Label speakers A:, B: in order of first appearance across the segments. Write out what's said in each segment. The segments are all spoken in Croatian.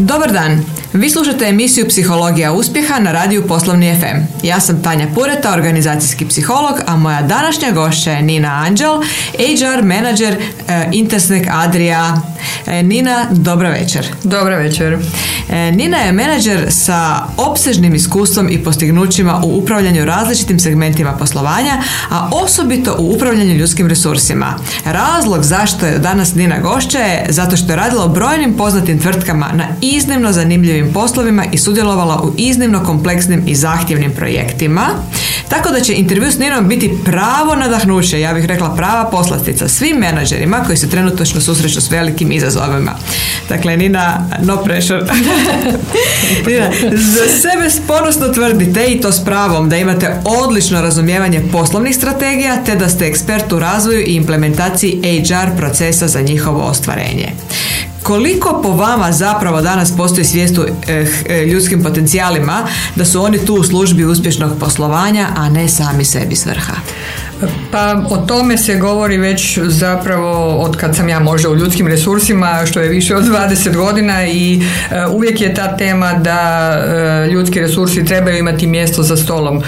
A: Dobar dan. Vi slušate emisiju Psihologija uspjeha na radiju Poslovni FM. Ja sam Tanja Pureta, organizacijski psiholog, a moja današnja gošća je Nina Anđel, HR menadžer e, Intersnek Adria. E, Nina, dobra večer.
B: Dobra večer.
A: E, Nina je menadžer sa opsežnim iskustvom i postignućima u upravljanju različitim segmentima poslovanja, a osobito u upravljanju ljudskim resursima. Razlog zašto je danas Nina gošća je zato što je radila u brojnim poznatim tvrtkama na iznimno zanimljivim poslovima i sudjelovala u iznimno kompleksnim i zahtjevnim projektima. Tako da će intervju s Ninom biti pravo nadahnuće, ja bih rekla prava poslastica svim menadžerima koji se trenutno susreću s velikim izazovima. Dakle, Nina, no pressure. Nina, za sebe ponosno tvrdite i to s pravom da imate odlično razumijevanje poslovnih strategija te da ste ekspert u razvoju i implementaciji HR procesa za njihovo ostvarenje. Koliko po vama zapravo danas postoji svijest u eh, eh, ljudskim potencijalima da su oni tu u službi uspješnog poslovanja, a ne sami sebi svrha?
B: Pa o tome se govori već zapravo od kad sam ja možda u ljudskim resursima što je više od 20 godina i e, uvijek je ta tema da e, ljudski resursi trebaju imati mjesto za stolom e,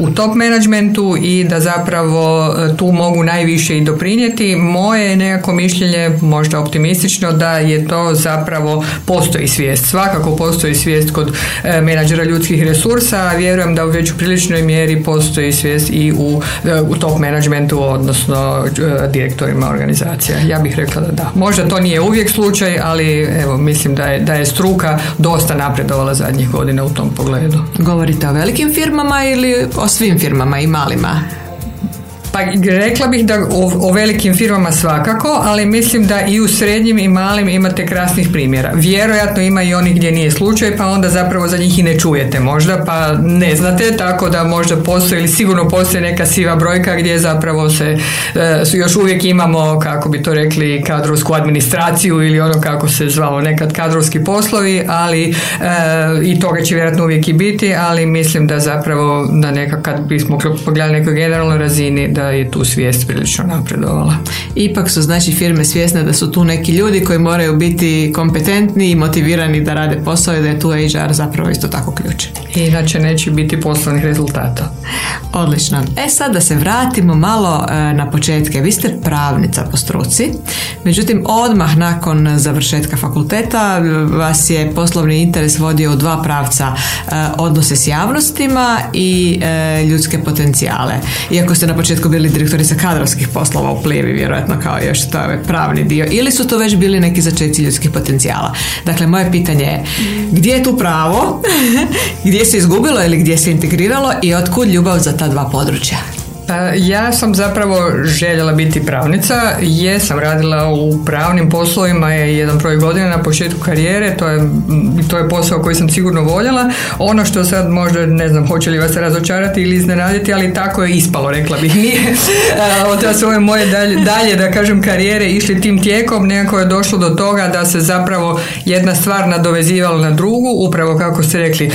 B: u top menadžmentu i da zapravo tu mogu najviše i doprinijeti. Moje je nekako mišljenje možda optimistično da je to zapravo postoji svijest. Svakako postoji svijest kod menadžera ljudskih resursa, a vjerujem da u već u priličnoj mjeri postoji svijest i u u top managementu, odnosno e, direktorima organizacija. Ja bih rekla da da. Možda to nije uvijek slučaj, ali evo, mislim da je, da je struka dosta napredovala zadnjih godina u tom pogledu.
A: Govorite o velikim firmama ili o svim firmama i malima?
B: Pa rekla bih da o, velikim firmama svakako, ali mislim da i u srednjim i malim imate krasnih primjera. Vjerojatno ima i onih gdje nije slučaj, pa onda zapravo za njih i ne čujete možda, pa ne znate, tako da možda postoji ili sigurno postoji neka siva brojka gdje zapravo se e, još uvijek imamo, kako bi to rekli, kadrovsku administraciju ili ono kako se zvalo nekad kadrovski poslovi, ali e, i toga će vjerojatno uvijek i biti, ali mislim da zapravo da neka kad bismo pogledali nekoj generalnoj razini da je tu svijest prilično napredovala.
A: Ipak su znači firme svjesne da su tu neki ljudi koji moraju biti kompetentni i motivirani da rade posao i da je tu HR zapravo isto tako ključ.
B: Inače neće biti poslovnih rezultata.
A: Odlično. E sad da se vratimo malo e, na početke. Vi ste pravnica po struci, međutim odmah nakon završetka fakulteta vas je poslovni interes vodio u dva pravca e, odnose s javnostima i e, ljudske potencijale. Iako ste na početku bili direktorica kadrovskih poslova u Plivi, vjerojatno kao još to je pravni dio, ili su to već bili neki začeci ljudskih potencijala. Dakle, moje pitanje je, gdje je tu pravo, gdje se izgubilo ili gdje se integriralo i otkud ljubav za ta dva područja?
B: Ja sam zapravo željela biti pravnica, jesam radila u pravnim poslovima je jedan broj godina na početku karijere, to je, to je posao koji sam sigurno voljela. Ono što sad možda, ne znam, hoće li vas razočarati ili iznenaditi, ali tako je ispalo, rekla bih. Nije od svoje moje dalje, dalje, da kažem, karijere išli tim tijekom, nekako je došlo do toga da se zapravo jedna stvar nadovezivala na drugu, upravo kako ste rekli,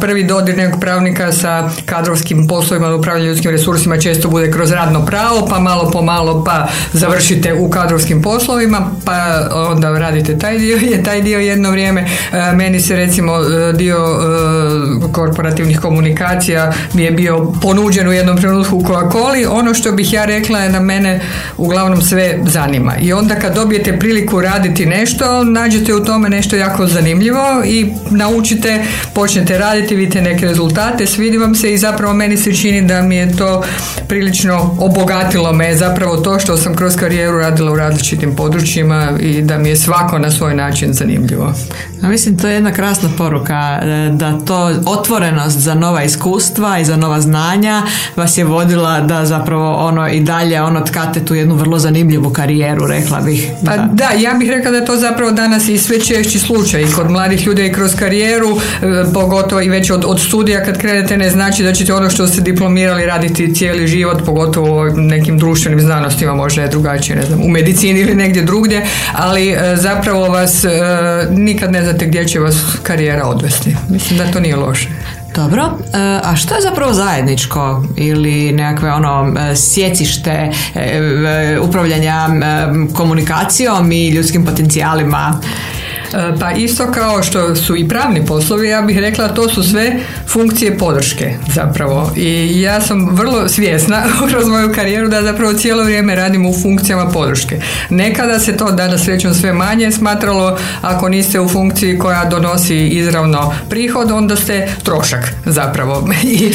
B: prvi dodir nekog pravnika sa kadrovskim poslovima upravljanju ljudskim resursima često često bude kroz radno pravo, pa malo po malo pa završite u kadrovskim poslovima, pa onda radite taj dio, je taj dio jedno vrijeme. E, meni se recimo e, dio e, korporativnih komunikacija mi je bio ponuđen u jednom trenutku u Coca-Coli. Ono što bih ja rekla je da mene uglavnom sve zanima. I onda kad dobijete priliku raditi nešto, nađete u tome nešto jako zanimljivo i naučite, počnete raditi, vidite neke rezultate, svidi vam se i zapravo meni se čini da mi je to prilično obogatilo me zapravo to što sam kroz karijeru radila u različitim područjima i da mi je svako na svoj način zanimljivo.
A: A mislim to je jedna krasna poruka e, da to otvorenost za nova iskustva i za nova znanja vas je vodila da zapravo ono i dalje ono tkate tu jednu vrlo zanimljivu karijeru rekla bih.
B: Pa da, da ja bih rekla da je to zapravo danas i sve češći slučaj i kod mladih ljudi i kroz karijeru e, pogotovo i već od, od studija kad krenete ne znači da ćete ono što ste diplomirali raditi cijeli život, pogotovo u nekim društvenim znanostima, možda je drugačije, ne znam, u medicini ili negdje drugdje, ali e, zapravo vas e, nikad ne znate gdje će vas karijera odvesti. Mislim da to nije loše.
A: Dobro, e, a što je zapravo zajedničko ili nekakve ono sjecište upravljanja komunikacijom i ljudskim potencijalima
B: Pa isto kao što su i pravni poslovi, ja bih rekla to su sve funkcije podrške zapravo. I ja sam vrlo svjesna kroz moju karijeru da zapravo cijelo vrijeme radim u funkcijama podrške. Nekada se to, danas srećom sve manje, smatralo ako niste u funkciji koja donosi izravno prihod, onda ste trošak zapravo.
A: I, e,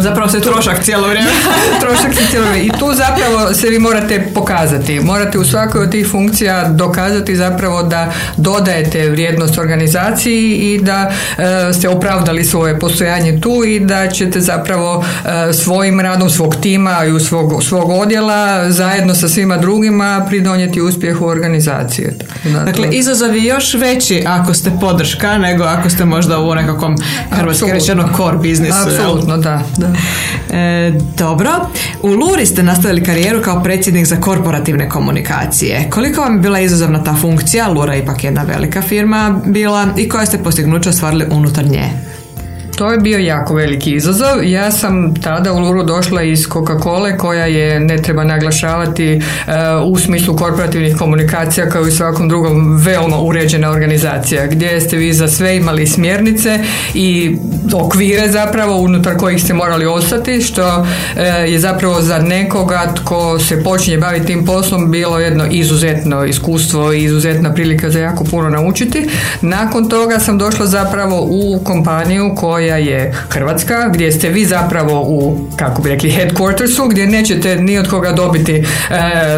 A: zapravo ste trošak cijelo vrijeme.
B: trošak se cijelo vrijeme. I tu zapravo se vi morate pokazati. Morate u svakoj od tih funkcija dokazati zapravo da dodajete vrijednost organizaciji i da e, ste opravdali svoje postojanje tu i da ćete zapravo e, svojim radom svog tima i svog, svog odjela zajedno sa svima drugima pridonijeti uspjehu organizacije.
A: dakle, izazov je još veći ako ste podrška nego ako ste možda u nekakvom hrvatski rečeno core biznisu.
B: Apsolutno, da. da.
A: E, dobro. U Luri ste nastavili karijeru kao predsjednik za korporativne komunikacije. Koliko vam je bila izazovna ta funkcija? Lura je ipak jedna velika firma bila i koje ste postignuće ostvarili unutar nje?
B: To je bio jako veliki izazov. Ja sam tada u Luru došla iz Coca-Cola koja je, ne treba naglašavati, e, u smislu korporativnih komunikacija kao i svakom drugom veoma uređena organizacija gdje ste vi za sve imali smjernice i okvire zapravo unutar kojih ste morali ostati što e, je zapravo za nekoga tko se počinje baviti tim poslom bilo jedno izuzetno iskustvo i izuzetna prilika za jako puno naučiti. Nakon toga sam došla zapravo u kompaniju koja je Hrvatska, gdje ste vi zapravo u, kako bi rekli, headquartersu, gdje nećete ni od koga dobiti e,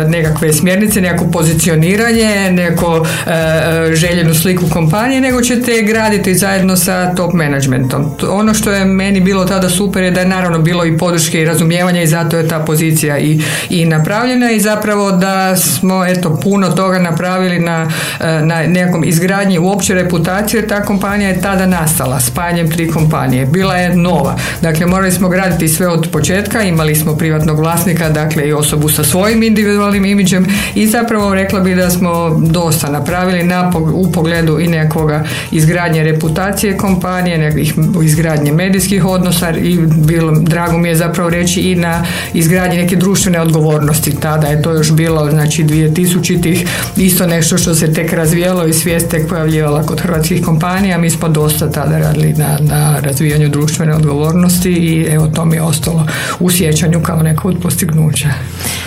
B: nekakve smjernice, nekako pozicioniranje, neko e, željenu sliku kompanije, nego ćete graditi zajedno sa top managementom. Ono što je meni bilo tada super je da je naravno bilo i podrške i razumijevanja i zato je ta pozicija i, i napravljena i zapravo da smo eto puno toga napravili na, e, na nekakvom izgradnji uopće reputacije, ta kompanija je tada nastala spajanjem tri kompanije kompanije. Bila je nova. Dakle, morali smo graditi sve od početka, imali smo privatnog vlasnika, dakle i osobu sa svojim individualnim imidžem i zapravo rekla bi da smo dosta napravili na, u pogledu i nekakvoga izgradnje reputacije kompanije, nekih izgradnje medijskih odnosa i bilo, drago mi je zapravo reći i na izgradnje neke društvene odgovornosti. Tada je to još bilo, znači 2000-ih, isto nešto što se tek razvijalo i svijest tek pojavljivala kod hrvatskih kompanija. Mi smo dosta tada radili na, na razvijanju društvene odgovornosti i evo to mi je ostalo u sjećanju kao neko od postignuća.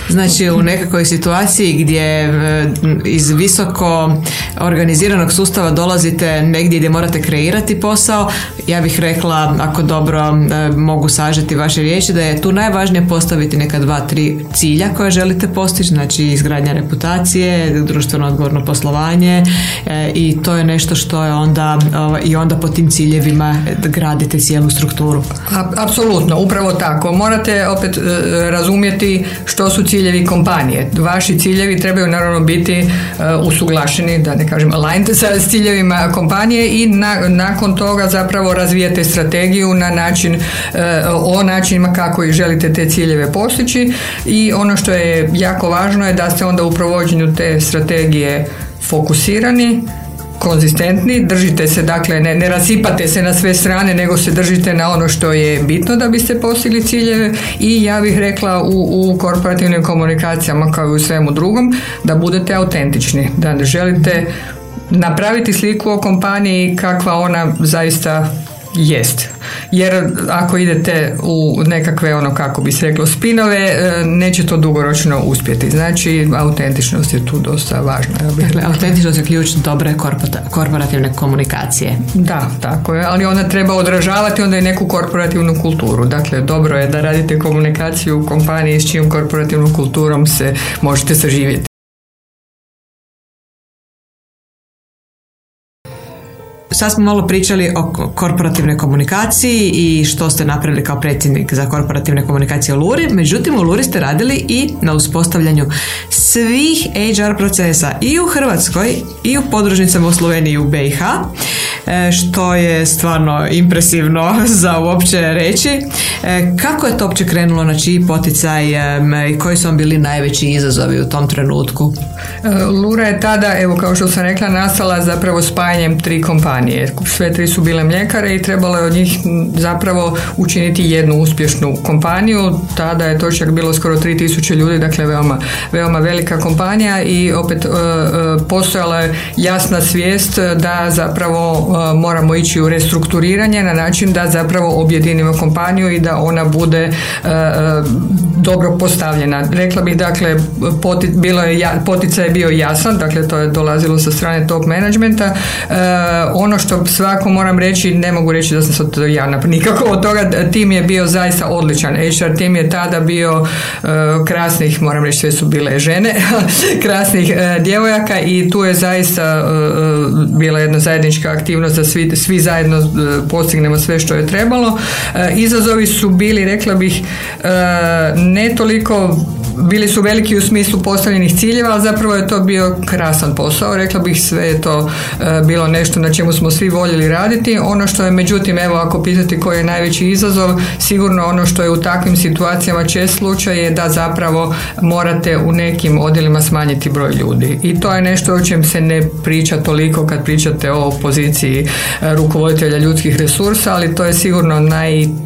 A: Znači u nekakvoj situaciji gdje e, iz visoko organiziranog sustava dolazite negdje gdje morate kreirati posao, ja bih rekla, ako dobro e, mogu sažeti vaše riječi, da je tu najvažnije postaviti neka dva, tri cilja koje želite postići, znači izgradnja reputacije, društveno odgovorno poslovanje e, i to je nešto što je onda i onda po tim ciljevima gradite cijelu strukturu.
B: Apsolutno, upravo tako. Morate opet razumjeti što su ciljevi kompanije. Vaši ciljevi trebaju naravno biti uh, usuglašeni, da ne kažem aligned sa ciljevima kompanije i nakon toga zapravo razvijate strategiju na način uh, o načinima kako ih želite te ciljeve postići i ono što je jako važno je da ste onda u provođenju te strategije fokusirani konzistentni, držite se, dakle ne, ne rasipate se na sve strane, nego se držite na ono što je bitno da biste postigli ciljeve i ja bih rekla u, u korporativnim komunikacijama kao i u svemu drugom da budete autentični, da ne želite napraviti sliku o kompaniji kakva ona zaista jest. Jer ako idete u nekakve ono kako bi se reklo spinove, e, neće to dugoročno uspjeti. Znači, autentičnost je tu dosta važna.
A: Dakle, autentičnost je ključ dobre korporativne komunikacije.
B: Da, tako je, ali ona treba odražavati onda i neku korporativnu kulturu. Dakle, dobro je da radite komunikaciju u kompaniji s čijom korporativnom kulturom se možete saživjeti.
A: Sad smo malo pričali o korporativnoj komunikaciji i što ste napravili kao predsjednik za korporativne komunikacije u Luri. Međutim, u Luri ste radili i na uspostavljanju svih HR procesa i u Hrvatskoj i u podružnicama u Sloveniji i u BiH. Što je stvarno impresivno za uopće reći. Kako je to uopće krenulo, na čiji poticaj i koji su vam bili najveći izazovi u tom trenutku?
B: Lura je tada, evo kao što sam rekla, nastala zapravo spajanjem tri kompanije. Sve tri su bile mljekare i trebalo je od njih zapravo učiniti jednu uspješnu kompaniju. Tada je to čak bilo skoro 3000 ljudi, dakle veoma, veoma velika kompanija i opet e, e, postojala je jasna svijest da zapravo e, moramo ići u restrukturiranje na način da zapravo objedinimo kompaniju i da ona bude dobro postavljena. Rekla bih dakle poti, bilo je, poticaj je bio jasan, dakle to je dolazilo sa strane top managementa. ono što svako moram reći, ne mogu reći da sam sad ja nikako od toga, tim je bio zaista odličan. HR tim je tada bio krasnih, moram reći sve su bile žene, krasnih e, djevojaka i tu je zaista e, e, bila jedna zajednička aktivnost da svi, svi zajedno postignemo sve što je trebalo. Izazovi su bili, rekla bih, ne toliko bili su veliki u smislu postavljenih ciljeva, ali zapravo je to bio krasan posao. Rekla bih sve je to bilo nešto na čemu smo svi voljeli raditi. Ono što je, međutim, evo ako pitati koji je najveći izazov, sigurno ono što je u takvim situacijama čest slučaj je da zapravo morate u nekim odjelima smanjiti broj ljudi. I to je nešto o čem se ne priča toliko kad pričate o poziciji e, rukovoditelja ljudskih resursa, ali to je sigurno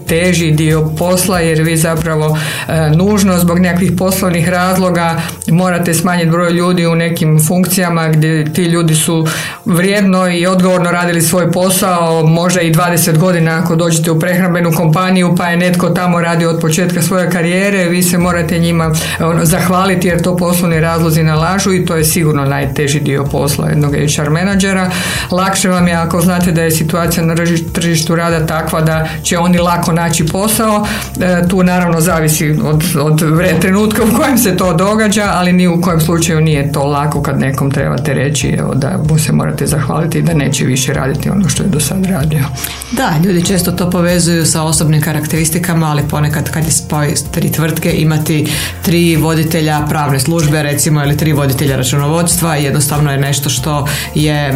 B: najteži dio posla jer vi zapravo e, nužno zbog nekakvih poslovnih razloga morate smanjiti broj ljudi u nekim funkcijama gdje ti ljudi su vrijedno i odgovorno radili svoj posao, možda i 20 godina ako dođete u prehrambenu kompaniju pa je netko tamo radio od početka svoje karijere, vi se morate njima ono, zahvaliti jer to poslovni razlozi nalažu i to je sigurno najteži dio posla jednog HR menadžera. Lakše vam je ako znate da je situacija na tržištu rada takva da će oni lako naći posao. E, tu naravno zavisi od, od trenutka u kojem se to događa, ali ni u kojem slučaju nije to lako kad nekom trebate reći evo, da mu se morate zahvaliti i da neće više raditi ono što je do sad radio.
A: Da, ljudi često to povezuju sa osobnim karakteristikama, ali ponekad kad je spoj tri tvrtke imati tri voditelja pravne službe recimo ili tri voditelja računovodstva jednostavno je nešto što je e,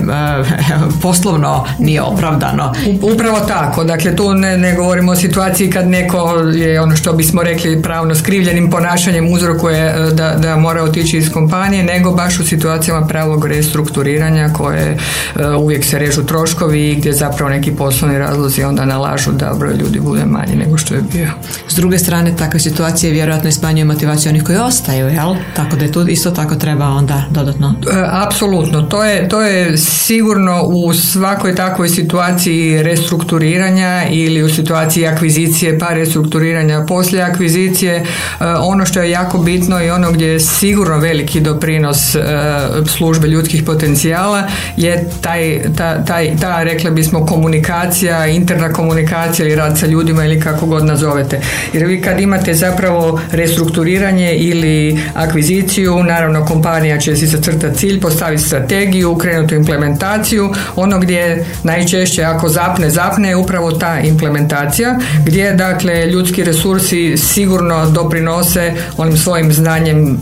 A: poslovno nije opravdano.
B: Upravo tako, dakle tu ne, ne govorimo o situaciji kad neko je ono što bismo rekli pravno skrivljenim ponašanjem uzrokuje e, da, da mora otići iz kompanije, nego baš u situacijama pravog restrukturiranja koje e, uvijek se režu troškovi i gdje zapravo neki poslovni razlozi onda nalažu da broj ljudi bude manji nego što je bio.
A: S druge strane, takve situacije vjerojatno i smanjuju motivaciju onih koji ostaju, jel? Tako da je tu isto tako treba onda dodatno.
B: E, apsolutno, to je, to je sigurno u svakoj takvoj situaciji restrukturiranja ili u situaciji akvizicije pa restrukturiranja poslije akvizicije e, ono što je jako bitno i ono gdje je sigurno veliki doprinos e, službe ljudskih potencijala je taj, ta, taj, ta rekla bismo komunikacija, interna komunikacija ili rad sa ljudima ili kako god nazovete. Jer vi kad imate zapravo restrukturiranje ili akviziciju, naravno kompanija će si zacrtati cilj, postaviti strategiju, krenuti implementaciju. Ono gdje najčešće ako zapne, zapne je upravo ta implementacija gdje dakle ljudski resursi sigurno doprinose onim svojim znanjem e,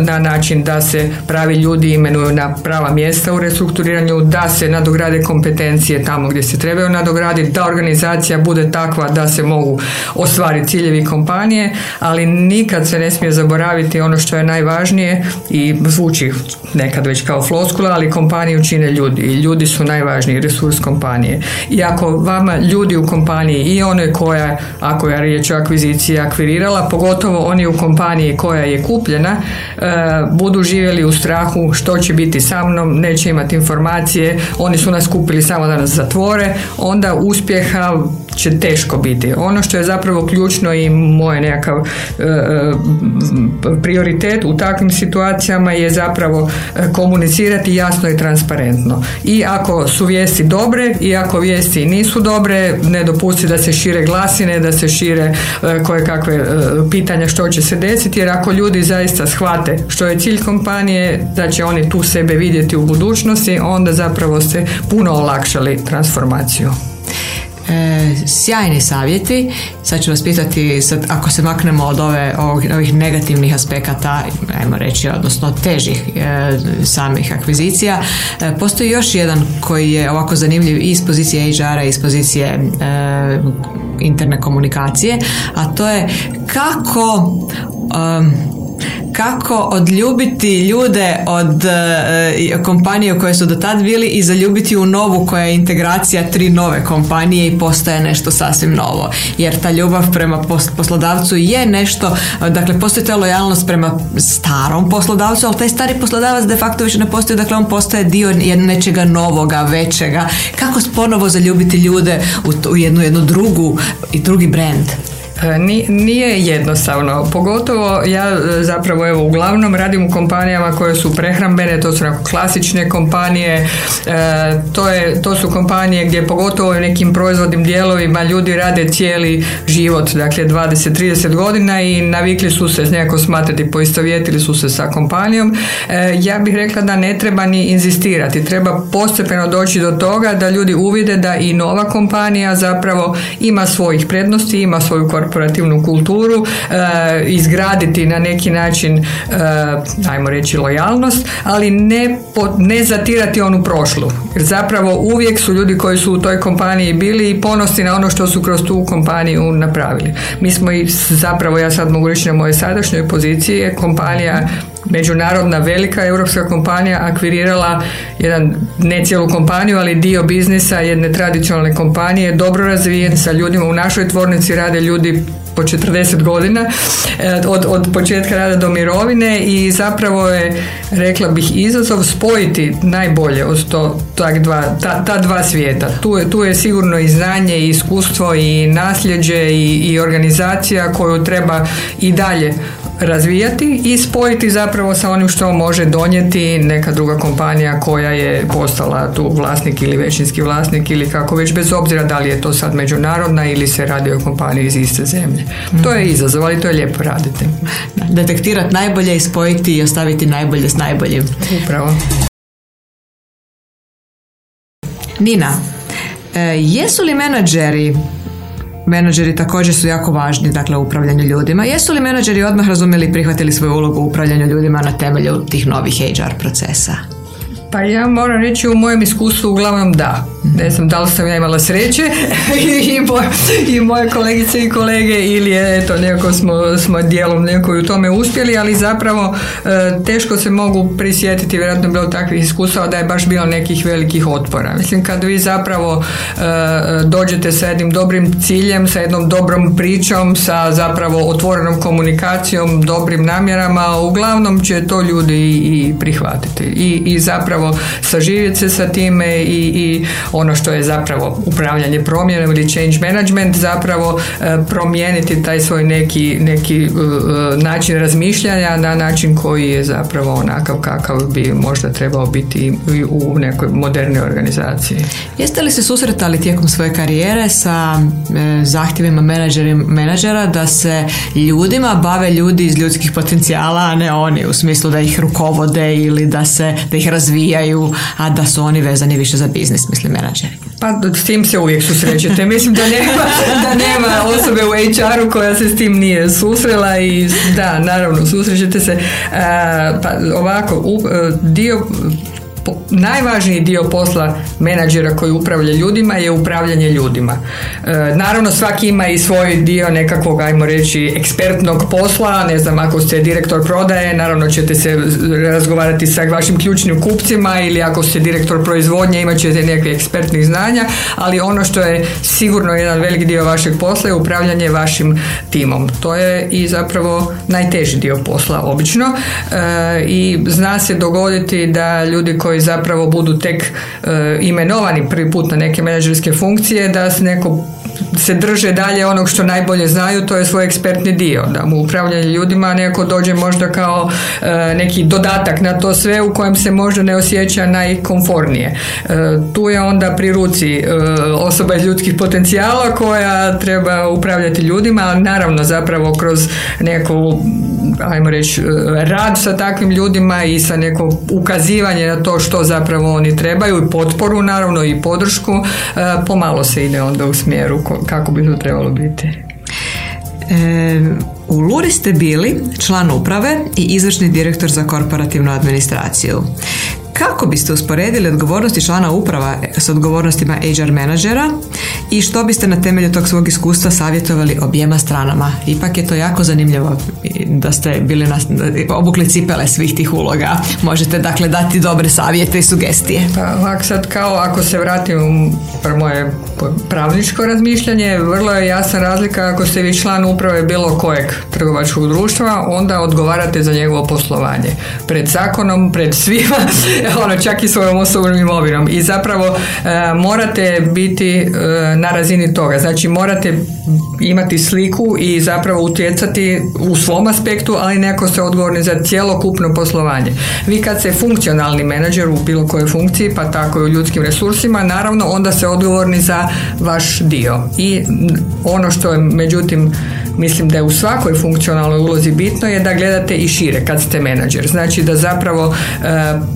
B: na način da se pravi ljudi imenuju na prava mjesta u restrukturiranju, da se nadograde kompetencije tamo gdje se trebaju nadograditi, da organizacija bude takva da se mogu ostvariti ciljevi kompanije, ali nikad se ne smije zaboraviti ono što je najvažnije i zvuči nekad već kao floskula, ali kompaniju čine ljudi i ljudi su najvažniji resurs kompanije. I ako vama ljudi u kompaniji i one koja, ako je riječ o akviziciji, akvirirala, pogotovo oni u kompaniji koja je kupljena, e, budu živjeli u strahu što će biti sa mnom, neće imati informacije, oni su nas kupili samo da nas zatvore, onda uspjeha će teško biti. Ono što je zapravo ključno i moj nekakav e, e, prioritet u takvim situacijama je zapravo e, komunicirati jasno i transparentno. I ako su vijesti dobre i ako vijesti nisu dobre, ne dopusti da se šire glasine, da se šire koje kakve pitanja što će se desiti, jer ako ljudi zaista shvate što je cilj kompanije, da će oni tu sebe vidjeti u budućnosti, onda zapravo ste puno olakšali transformaciju.
A: Sjajni savjeti. Sad ću vas pitati, sad, ako se maknemo od ove, ovih negativnih aspekata, ajmo reći, odnosno težih e, samih akvizicija, e, postoji još jedan koji je ovako zanimljiv iz pozicije HR-a i iz pozicije e, interne komunikacije, a to je kako kako odljubiti ljude od e, kompanije koje su do tad bili i zaljubiti u novu koja je integracija tri nove kompanije i postaje nešto sasvim novo. Jer ta ljubav prema poslodavcu je nešto, dakle postoji ta lojalnost prema starom poslodavcu, ali taj stari poslodavac de facto više ne postoji, dakle on postaje dio nečega novoga, većega. Kako ponovo zaljubiti ljude u, u jednu, jednu drugu i drugi brand?
B: E, nije jednostavno, pogotovo ja e, zapravo evo uglavnom radim u kompanijama koje su prehrambene, to su klasične kompanije, e, to, je, to su kompanije gdje pogotovo u nekim proizvodnim dijelovima ljudi rade cijeli život, dakle 20-30 godina i navikli su se nekako smatrati, poistovjetili su se sa kompanijom. Ja bih rekla da ne treba ni inzistirati, treba postepeno doći do toga da ljudi uvide da i nova kompanija zapravo ima svojih prednosti, ima svoju korporativnu kulturu, e, izgraditi na neki način, e, ajmo reći, lojalnost, ali ne, ne zatirati onu prošlu. Jer zapravo uvijek su ljudi koji su u toj kompaniji bili i ponosni na ono što su kroz tu kompaniju napravili. Mi smo i zapravo, ja sad mogu reći na moje sadašnjoj poziciji, je kompanija međunarodna velika europska kompanija akvirirala jedan, ne cijelu kompaniju, ali dio biznisa jedne tradicionalne kompanije, dobro razvijen sa ljudima. U našoj tvornici rade ljudi po 40 godina e, od, od početka rada do mirovine i zapravo je, rekla bih, izazov spojiti najbolje od to, tak dva, ta, ta dva svijeta. Tu je, tu je sigurno i znanje i iskustvo i nasljeđe i, i organizacija koju treba i dalje razvijati i spojiti zapravo sa onim što može donijeti neka druga kompanija koja je postala tu vlasnik ili većinski vlasnik ili kako već bez obzira da li je to sad međunarodna ili se radi o kompaniji iz iste zemlje. To je izazov, ali to je lijepo raditi.
A: Detektirati najbolje i spojiti i ostaviti najbolje s najboljim.
B: Upravo.
A: Nina, e, jesu li menadžeri menadžeri također su jako važni dakle, u upravljanju ljudima. Jesu li menadžeri odmah razumjeli i prihvatili svoju ulogu u upravljanju ljudima na temelju tih novih HR procesa?
B: Pa ja moram reći u mojem iskustvu uglavnom da. Ne znam da li sam ja imala sreće i, moje, i moje kolegice i kolege ili je eto nekako smo, smo dijelom neko u tome uspjeli, ali zapravo e, teško se mogu prisjetiti, vjerojatno bilo takvih iskustava da je baš bilo nekih velikih otpora. Mislim kad vi zapravo e, dođete sa jednim dobrim ciljem, sa jednom dobrom pričom, sa zapravo otvorenom komunikacijom, dobrim namjerama, uglavnom će to ljudi i prihvatiti. I, i zapravo saživjeti se sa time i, i ono što je zapravo upravljanje promjenom ili change management zapravo e, promijeniti taj svoj neki, neki e, e, način razmišljanja na način koji je zapravo onakav kakav bi možda trebao biti u nekoj modernoj organizaciji.
A: Jeste li se susretali tijekom svoje karijere sa zahtjevima menadžera da se ljudima bave ljudi iz ljudskih potencijala, a ne oni u smislu da ih rukovode ili da se da ih razvijaju a da su oni vezani više za biznis, mislim, menadžeri.
B: Pa s tim se uvijek susrećete. Mislim da nema, da nema osobe u HR-u koja se s tim nije susrela i da, naravno, susrećete se. pa ovako, dio najvažniji dio posla menadžera koji upravlja ljudima je upravljanje ljudima. E, naravno svaki ima i svoj dio nekakvog, ajmo reći, ekspertnog posla, ne znam, ako ste direktor prodaje, naravno ćete se razgovarati sa vašim ključnim kupcima ili ako ste direktor proizvodnje imat ćete neke ekspertnih znanja, ali ono što je sigurno jedan velik dio vašeg posla je upravljanje vašim timom. To je i zapravo najteži dio posla obično e, i zna se dogoditi da ljudi koji zapravo budu tek e, imenovani prvi put na neke menadžerske funkcije, da se neko se drže dalje onog što najbolje znaju, to je svoj ekspertni dio, da mu upravljanje ljudima neko dođe možda kao e, neki dodatak na to sve u kojem se možda ne osjeća najkomfornije. E, tu je onda pri ruci osoba iz ljudskih potencijala koja treba upravljati ljudima, ali naravno zapravo kroz neku ajmo reći rad sa takvim ljudima i sa neko ukazivanje na to što zapravo oni trebaju i potporu naravno i podršku, pomalo se ide onda u smjeru kako bi to trebalo biti.
A: E, u Luri ste bili član uprave i izvršni direktor za korporativnu administraciju. Kako biste usporedili odgovornosti člana uprava s odgovornostima HR menadžera i što biste na temelju tog svog iskustva savjetovali objema stranama? Ipak je to jako zanimljivo da ste bili na, obukli cipele svih tih uloga. Možete dakle dati dobre savjete i sugestije.
B: Pa sad kao ako se vratim u moje pravničko razmišljanje, vrlo je jasna razlika ako ste vi član uprave bilo kojeg trgovačkog društva, onda odgovarate za njegovo poslovanje. Pred zakonom, pred svima ono, čak i svojom osobnom imovinom. I zapravo e, morate biti e, na razini toga. Znači morate imati sliku i zapravo utjecati u svom aspektu, ali neko ste odgovorni za cjelokupno poslovanje. Vi kad ste funkcionalni menadžer u bilo kojoj funkciji, pa tako i u ljudskim resursima, naravno onda ste odgovorni za vaš dio. I ono što je međutim mislim da je u svakoj funkcionalnoj ulozi bitno je da gledate i šire kad ste menadžer. Znači da zapravo e,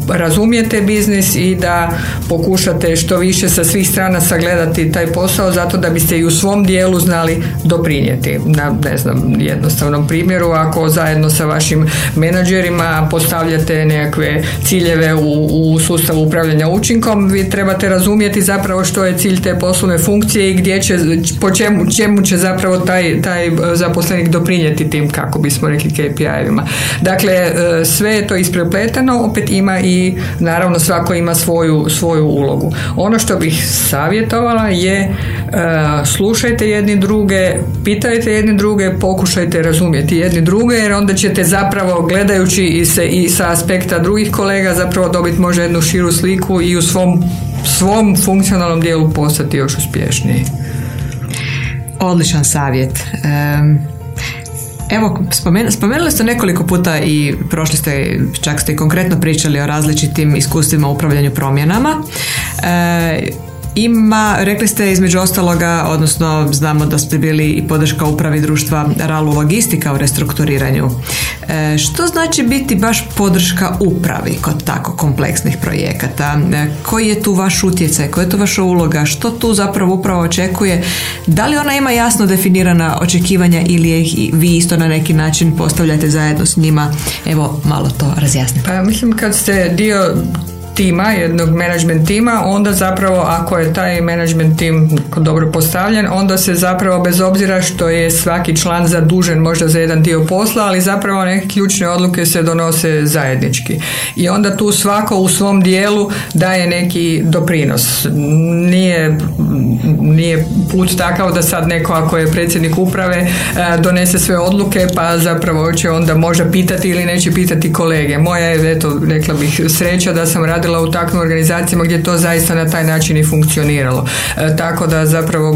B: razumijete biznis i da pokušate što više sa svih strana sagledati taj posao zato da biste i u svom dijelu znali doprinijeti. Na ne znam, jednostavnom primjeru ako zajedno sa vašim menadžerima postavljate nekakve ciljeve u, u sustavu upravljanja učinkom, vi trebate razumjeti zapravo što je cilj te poslovne funkcije i gdje će, po čemu, čemu će zapravo taj, taj zaposlenik doprinijeti tim kako bismo rekli KPI-evima. Dakle, e, sve je to isprepleteno, opet ima i naravno svako ima svoju, svoju ulogu. Ono što bih savjetovala je e, slušajte jedni druge, pitajte jedni druge, pokušajte razumjeti jedni druge jer onda ćete zapravo gledajući i, se, i sa aspekta drugih kolega zapravo dobiti možda jednu širu sliku i u svom, svom funkcionalnom dijelu postati još uspješniji.
A: Odličan savjet. Evo, spomenuli ste nekoliko puta i prošli ste, čak ste i konkretno pričali o različitim iskustvima u upravljanju promjenama. E, ima, rekli ste između ostaloga, odnosno znamo da ste bili i podrška upravi društva Ralu Logistika u restrukturiranju. E, što znači biti baš podrška upravi kod tako kompleksnih projekata? E, koji je tu vaš utjecaj? Koja je tu vaša uloga? Što tu zapravo upravo očekuje? Da li ona ima jasno definirana očekivanja ili ih vi isto na neki način postavljate zajedno s njima? Evo, malo to razjasnite.
B: Pa mislim kad ste dio tima, jednog management tima, onda zapravo ako je taj management tim dobro postavljen, onda se zapravo bez obzira što je svaki član zadužen možda za jedan dio posla, ali zapravo neke ključne odluke se donose zajednički. I onda tu svako u svom dijelu daje neki doprinos. Nije, nije put takav da sad neko ako je predsjednik uprave e, donese sve odluke pa zapravo će onda možda pitati ili neće pitati kolege. Moja je, eto, rekla bih, sreća da sam radila u takvim organizacijama gdje to zaista na taj način i funkcioniralo. E, tako da zapravo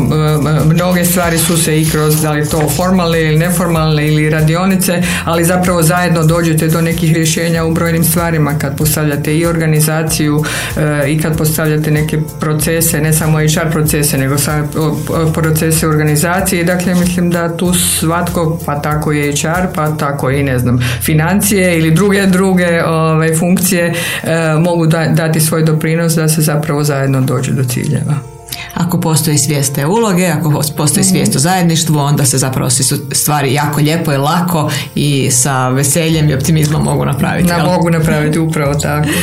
B: mnoge stvari su se i kroz da li to formalne ili neformalne ili radionice, ali zapravo zajedno dođete do nekih rješenja u brojnim stvarima kad postavljate i organizaciju e, i kad postavljate neke procese, ne samo HR procese, nego same procese organizacije. Dakle, mislim da tu svatko, pa tako i HR, pa tako i ne znam, financije ili druge druge ove, ovaj, funkcije e, mogu da, dati svoj doprinos da se zapravo zajedno dođe do ciljeva.
A: Ako postoji svijest te uloge, ako postoji svijest o zajedništvu, onda se zapravo stvari jako lijepo i lako i sa veseljem i optimizmom mogu napraviti.
B: Da, mogu napraviti upravo tako.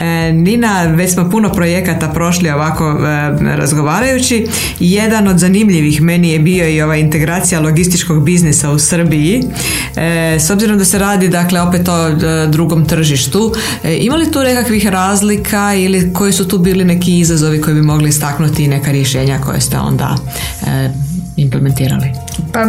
A: E, Nina, već smo puno projekata prošli ovako e, razgovarajući. Jedan od zanimljivih meni je bio i ova integracija logističkog biznisa u Srbiji. E, s obzirom da se radi dakle opet o drugom tržištu, ima li tu nekakvih razlika ili koji su tu bili neki izazovi koji bi mogli istaknuti neka rješenja koje ste onda e, implementirali?
B: Pa e,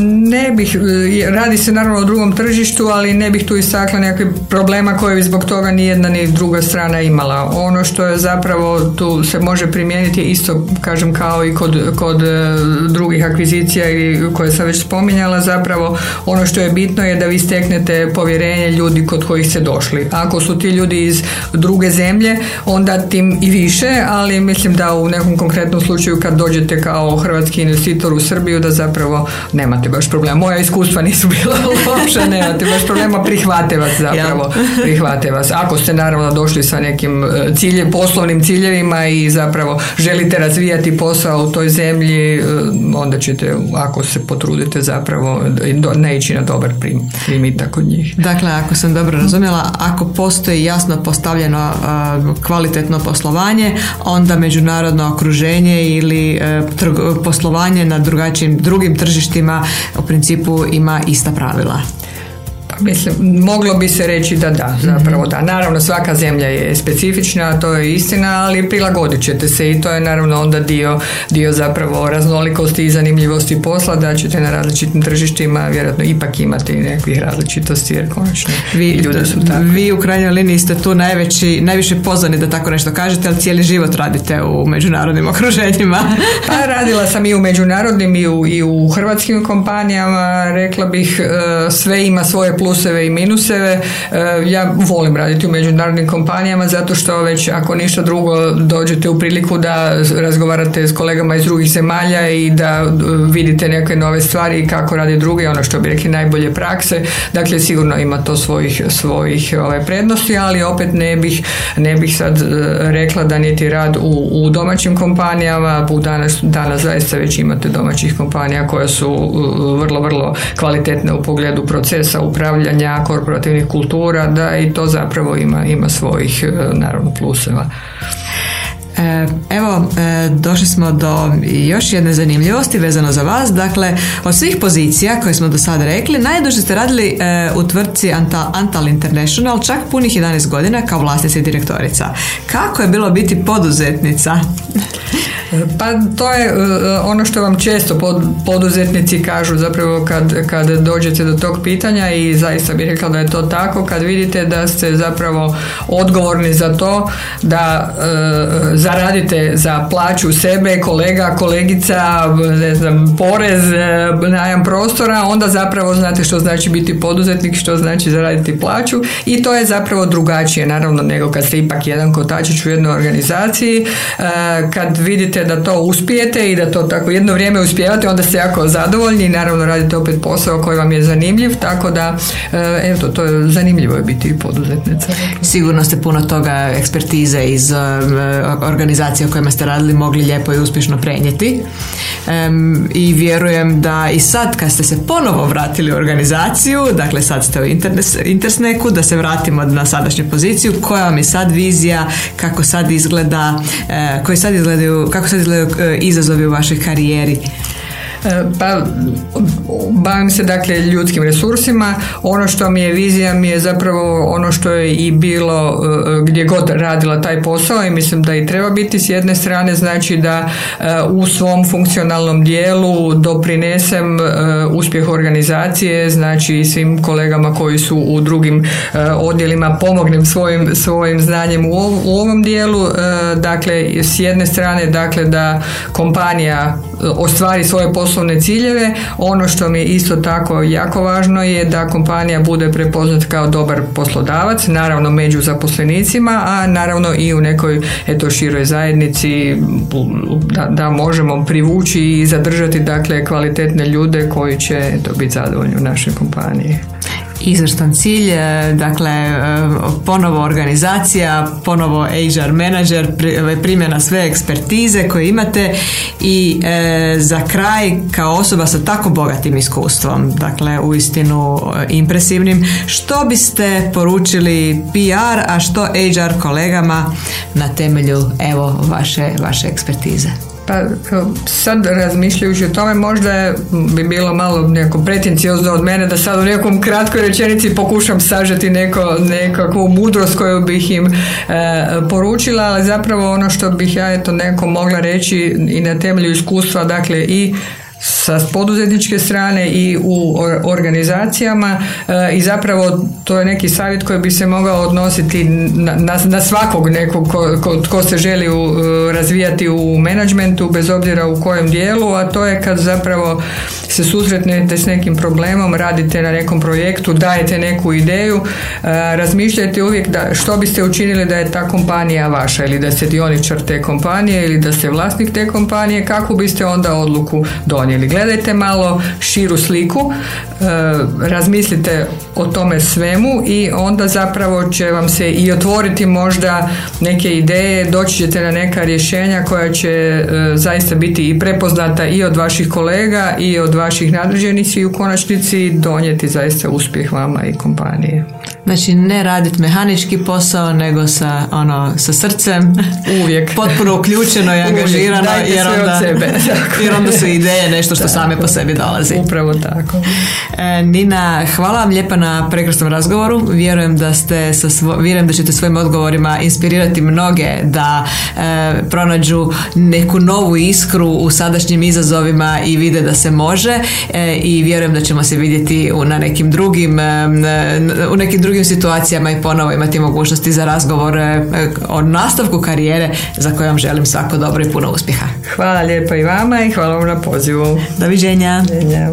B: ne bih, e, radi se naravno o drugom tržištu, ali ne bih tu istakla nekakve problema koje bi zbog toga ni jedna ni druga strana imala. Ono što je zapravo tu se može primijeniti isto, kažem, kao i kod, kod e, drugih akvizicija koje sam već spominjala, zapravo ono što je bitno je da vi steknete povjerenje ljudi kod kojih ste došli. Ako su ti ljudi iz druge zemlje, onda tim i više, ali mislim da u nekom konkretnom slučaju kad dođete kao hrvatski investitor u Srbiju da zapravo nemate baš problema. Moja iskustva nisu bila loša, nemate baš problema, prihvate vas zapravo, prihvate vas. Ako ste naravno došli sa nekim e, cilje, poslovnim ciljevima i zapravo želite razvijati posao u toj zemlji, e, onda ćete, ako se potrudite zapravo, ne ići na dobar primitak od njih.
A: Dakle, ako sam dobro razumjela, ako postoji jasno postavljeno kvalitetno poslovanje, onda međunarodno okruženje ili e, poslovanje na drugačijim drugim tržištima u principu ima ista pravila.
B: Mislim, moglo bi se reći da da, zapravo da. Naravno, svaka zemlja je specifična, to je istina, ali prilagodit ćete se i to je naravno onda dio, dio zapravo raznolikosti i zanimljivosti posla, da ćete na različitim tržištima vjerojatno ipak imati nekakvih različitosti, jer konačno
A: vi, ljudi su tako. Vi u krajnjoj liniji ste tu najveći, najviše pozvani da tako nešto kažete, ali cijeli život radite u međunarodnim okruženjima.
B: pa radila sam i u međunarodnim i u, i u hrvatskim kompanijama, rekla bih e, sve ima svoje plus pluseve i minuseve. E, ja volim raditi u međunarodnim kompanijama zato što već ako ništa drugo dođete u priliku da razgovarate s kolegama iz drugih zemalja i da e, vidite neke nove stvari i kako rade drugi, ono što bi rekli najbolje prakse. Dakle, sigurno ima to svojih, svojih ovaj, prednosti, ali opet ne bih, ne bih sad e, rekla da niti rad u, u domaćim kompanijama, u danas, danas zaista već imate domaćih kompanija koje su vrlo, vrlo kvalitetne u pogledu procesa upravljanja upravljanja korporativnih kultura da i to zapravo ima, ima svojih e, naravno pluseva.
A: E, evo, e, došli smo do još jedne zanimljivosti vezano za vas. Dakle, od svih pozicija koje smo do sada rekli, najduže ste radili u tvrtci Antal, International čak punih 11 godina kao vlasnica i direktorica. Kako je bilo biti poduzetnica?
B: Pa to je e, ono što vam često poduzetnici kažu zapravo kad, kad dođete do tog pitanja i zaista bih rekla da je to tako kad vidite da ste zapravo odgovorni za to da e, zaradite za plaću sebe, kolega, kolegica, ne znam, porez, e, najam prostora, onda zapravo znate što znači biti poduzetnik, što znači zaraditi plaću i to je zapravo drugačije naravno nego kad ste ipak jedan kotačić u jednoj organizaciji, kad vidite da to uspijete i da to tako jedno vrijeme uspijevate, onda ste jako zadovoljni i naravno radite opet posao koji vam je zanimljiv, tako da eh, eto, to je zanimljivo je biti poduzetnica.
A: Sigurno ste puno toga ekspertize iz organizacije u kojima ste radili mogli lijepo i uspješno prenijeti i vjerujem da i sad kad ste se ponovo vratili u organizaciju, dakle sad ste u Intersneku, da se vratimo na sadašnju poziciju, koja vam je sad vizija, kako sad izgleda, eh, koji sad izgledaju, kako sad izgledaju e, izazovi u vašoj karijeri?
B: E, pa bavim se dakle ljudskim resursima. Ono što mi je vizija mi je zapravo ono što je i bilo e, gdje god radila taj posao i mislim da i treba biti s jedne strane znači da u svom funkcionalnom dijelu doprinesem uspjeh organizacije, znači svim kolegama koji su u drugim odjelima pomognem svojim, svojim znanjem u ovom dijelu. Dakle, s jedne strane dakle da kompanija ostvari svoje poslovne ciljeve. Ono što mi je isto tako jako važno je da kompanija bude prepoznat kao dobar poslodavac, naravno među zaposlenicima, a naravno i u nekoj eto široj zajednici da, da možemo privući i zadržati dakle kvalitetne ljude koji će eto, biti zadovoljni u našoj kompaniji
A: izvrstan cilj, e, dakle e, ponovo organizacija, ponovo HR manager, primjena sve ekspertize koje imate i e, za kraj kao osoba sa tako bogatim iskustvom, dakle uistinu impresivnim, što biste poručili PR, a što HR kolegama na temelju evo vaše, vaše ekspertize?
B: Pa sad razmišljajući o tome možda bi bilo malo neko pretenciozno od mene da sad u nekom kratkoj rečenici pokušam sažeti neko, nekakvu mudrost koju bih im e, poručila, ali zapravo ono što bih ja eto neko mogla reći i na temelju iskustva, dakle i sa poduzetničke strane i u organizacijama e, i zapravo to je neki savjet koji bi se mogao odnositi na, na, svakog nekog ko, ko, se želi u, e, razvijati u menadžmentu bez obzira u kojem dijelu, a to je kad zapravo se susretnete s nekim problemom, radite na nekom projektu, dajete neku ideju, e, razmišljajte uvijek da što biste učinili da je ta kompanija vaša ili da ste dioničar te kompanije ili da ste vlasnik te kompanije, kako biste onda odluku donijeli donijeli. Gledajte malo širu sliku, e, razmislite o tome svemu i onda zapravo će vam se i otvoriti možda neke ideje, doći ćete na neka rješenja koja će e, zaista biti i prepoznata i od vaših kolega i od vaših nadređenih i u konačnici donijeti zaista uspjeh vama i kompanije.
A: Znači ne raditi mehanički posao nego sa, ono, sa srcem.
B: Uvijek.
A: Potpuno uključeno i angažirano.
B: Uvijek. jer onda, od sebe.
A: jer onda su ideje nešto što same po sebi dolazi.
B: Upravo tako.
A: E, Nina, hvala vam lijepa na prekrasnom razgovoru. Vjerujem da ste sa svo, vjerujem da ćete svojim odgovorima inspirirati mnoge da e, pronađu neku novu iskru u sadašnjim izazovima i vide da se može e, i vjerujem da ćemo se vidjeti u, na nekim drugim u nekim drugim situacijama i ponovo imati mogućnosti za razgovor o nastavku karijere za koju vam želim svako dobro i puno uspjeha.
B: Hvala lijepo i vama i hvala vam na pozivu.
A: Doviđenja. Doviđenja.